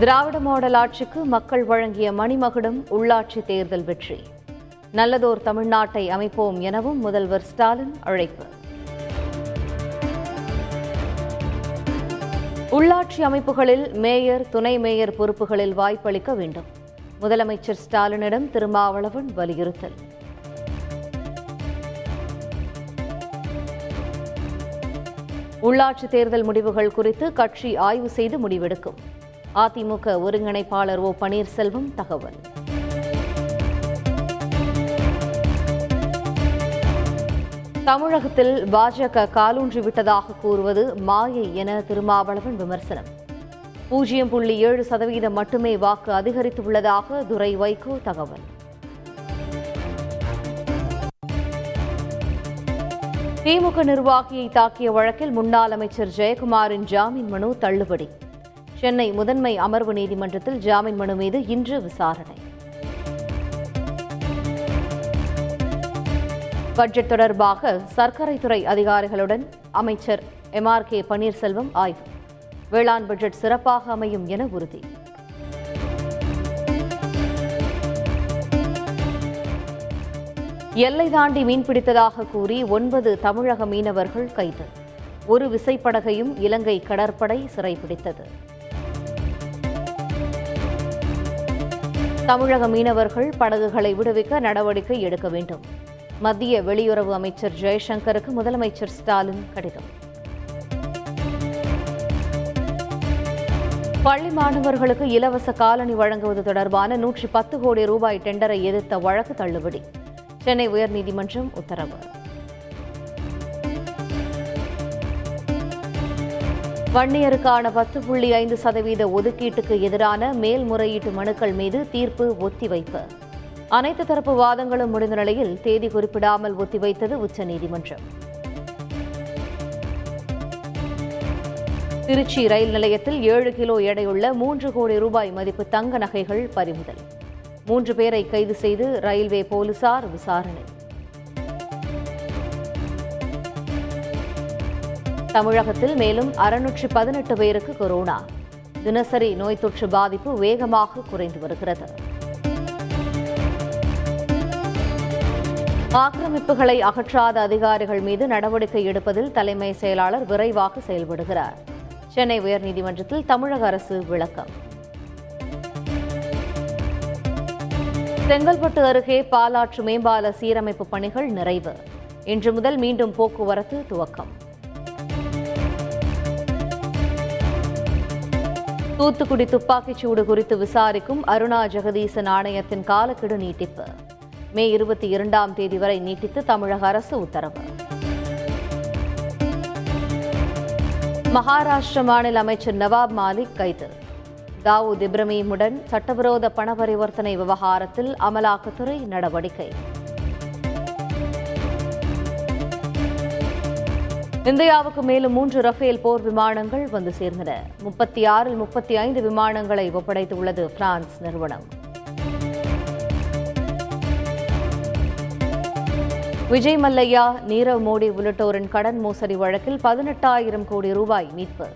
திராவிட model ஆட்சிக்கு மக்கள் வழங்கிய மணிமகுடம் உள்ளாட்சி தேர்தல் வெற்றி. நல்லதோர் தமிழ்நாட்டை அமைப்போம் எனவும் முதல்வர் ஸ்டாலின் அழைப்பு. உள்ளாட்சி அமைப்புகளில் மேயர் துணை மேயர் பொறுப்புகளில் வாய்ப்பளிக்க வேண்டும். முதலமைச்சர் ஸ்டாலினிடம் திருமாவளவன் வலியுறுத்தல். உள்ளாட்சி தேர்தல் முடிவுகள் குறித்து கட்சி ஆய்வு செய்து முடிவெடுக்கும். அதிமுக ஒருங்கிணைப்பாளர் ஓ பன்னீர்செல்வம் தகவல். தமிழகத்தில் பாஜக காலூன்றி விட்டதாக கூறுவது மாயை என திருமாவளவன் விமர்சனம். பூஜ்ஜியம் புள்ளி ஏழு சதவீதம் மட்டுமே வாக்கு அதிகரித்துள்ளதாக துரை வைகோ தகவல். திமுக நிர்வாகியை தாக்கிய வழக்கில் முன்னாள் அமைச்சர் ஜெயக்குமாரின் ஜாமீன் மனு தள்ளுபடி. சென்னை முதன்மை அமர்வு நீதிமன்றத்தில் ஜாமீன் மனு மீது இன்று விசாரணை. பட்ஜெட் தொடர்பாக சர்க்கரை துறை அதிகாரிகளுடன் அமைச்சர் எம். ஆர். கே. பன்னீர்செல்வம் ஆய்வு. வேளாண் பட்ஜெட் சிறப்பாக அமையும் என உறுதி. எல்லை தாண்டி மீன்பிடித்ததாக கூறி ஒன்பது தமிழக மீனவர்கள் கைது. ஒரு விசைப்படகையும் இலங்கை கடற்படை சிறைபிடித்தது. தமிழக மீனவர்கள் படகுகளை விடுவிக்க நடவடிக்கை எடுக்க வேண்டும். மத்திய வெளியுறவு அமைச்சர் ஜெய்சங்கருக்கு முதலமைச்சர் ஸ்டாலின் கடிதம். பள்ளி மாணவர்களுக்கு இலவச காலணி வழங்குவது தொடர்பான நூற்றி பத்து கோடி ரூபாய் டெண்டரை எதிர்த்த வழக்கு தள்ளுபடி. சென்னை உயர்நீதிமன்றம் உத்தரவு. வன்னியருக்கான பத்து புள்ளி ஐந்து சதவீத ஒதுக்கீட்டுக்கு எதிரான மேல்முறையீட்டு மனுக்கள் மீது தீர்ப்பு ஒத்திவைப்பு. அனைத்து தரப்பு வாதங்களும் முடிந்த நிலையில் தேதி குறிப்பிடாமல் ஒத்திவைத்தது உச்சநீதிமன்றம். திருச்சி ரயில் நிலையத்தில் ஏழு கிலோ எடையுள்ள மூன்று கோடி ரூபாய் மதிப்பு தங்க நகைகள் பறிமுதல். மூன்று பேரை கைது செய்து ரயில்வே போலீசார் விசாரணை. தமிழகத்தில் மேலும் அறுநூற்று பதினெட்டு பேருக்கு கொரோனா. தினசரி நோய் தொற்று பாதிப்பு வேகமாக குறைந்து வருகிறது. ஆக்கிரமிப்புகளை அகற்றாத அதிகாரிகள் மீது நடவடிக்கை எடுப்பதில் தலைமை செயலாளர் விரைவாக செயல்படுகிறார். சென்னை உயர்நீதிமன்றத்தில் தமிழக அரசு விளக்கம். செங்கல்பட்டு அருகே பாலாற்று மேம்பால சீரமைப்பு பணிகள் நிறைவு. இன்று முதல் மீண்டும் போக்குவரத்து துவக்கம். தூத்துக்குடி துப்பாக்கிச் சூடு குறித்து விசாரிக்கும் அருணா ஜெகதீசன் ஆணையத்தின் காலக்கெடு நீட்டிப்பு. மே இருபத்தி இரண்டாம் தேதி வரை நீட்டித்து தமிழக அரசு உத்தரவு. மகாராஷ்டிர மாநில அமைச்சர் நவாப் மாலிக் கைது. தாவூத் இப்ரமீமுடன் சட்டவிரோத பண பரிவர்த்தனை விவகாரத்தில் அமலாக்கத்துறை நடவடிக்கை. இந்தியாவுக்கு மேலும் மூன்று ரஃபேல் போர் விமானங்கள் வந்து சேர்ந்தன. முப்பத்தி ஆறில் முப்பத்தி ஐந்து விமானங்களை ஒப்படைத்துள்ளது பிரான்ஸ் நிறுவனம். விஜய் மல்லையா நீரவ் மோடி உள்ளிட்டோரின் கடன் மோசடி வழக்கில் பதினெட்டாயிரம் கோடி ரூபாய் மீட்பு.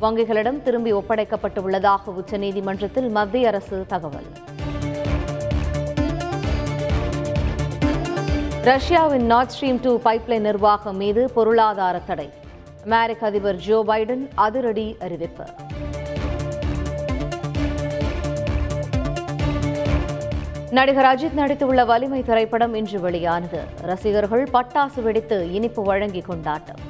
வங்கிகளிடம் திரும்பி ஒப்படைக்கப்பட்டுள்ளதாக உச்சநீதிமன்றத்தில் மத்திய அரசு தகவல். ரஷ்யாவின் நார்த் ஸ்ட்ரீம் டூ பைப்லைன் நிர்வாகம் மீது பொருளாதார தடை. அமெரிக்க அதிபர் ஜோ பைடன் அதிரடி அறிவிப்பு. நடிகர் அஜித் நடித்துள்ள வலிமை திரைப்படம் இன்று வெளியானது. ரசிகர்கள் பட்டாசு வெடித்து இனிப்பு வழங்கி கொண்டாட்டம்.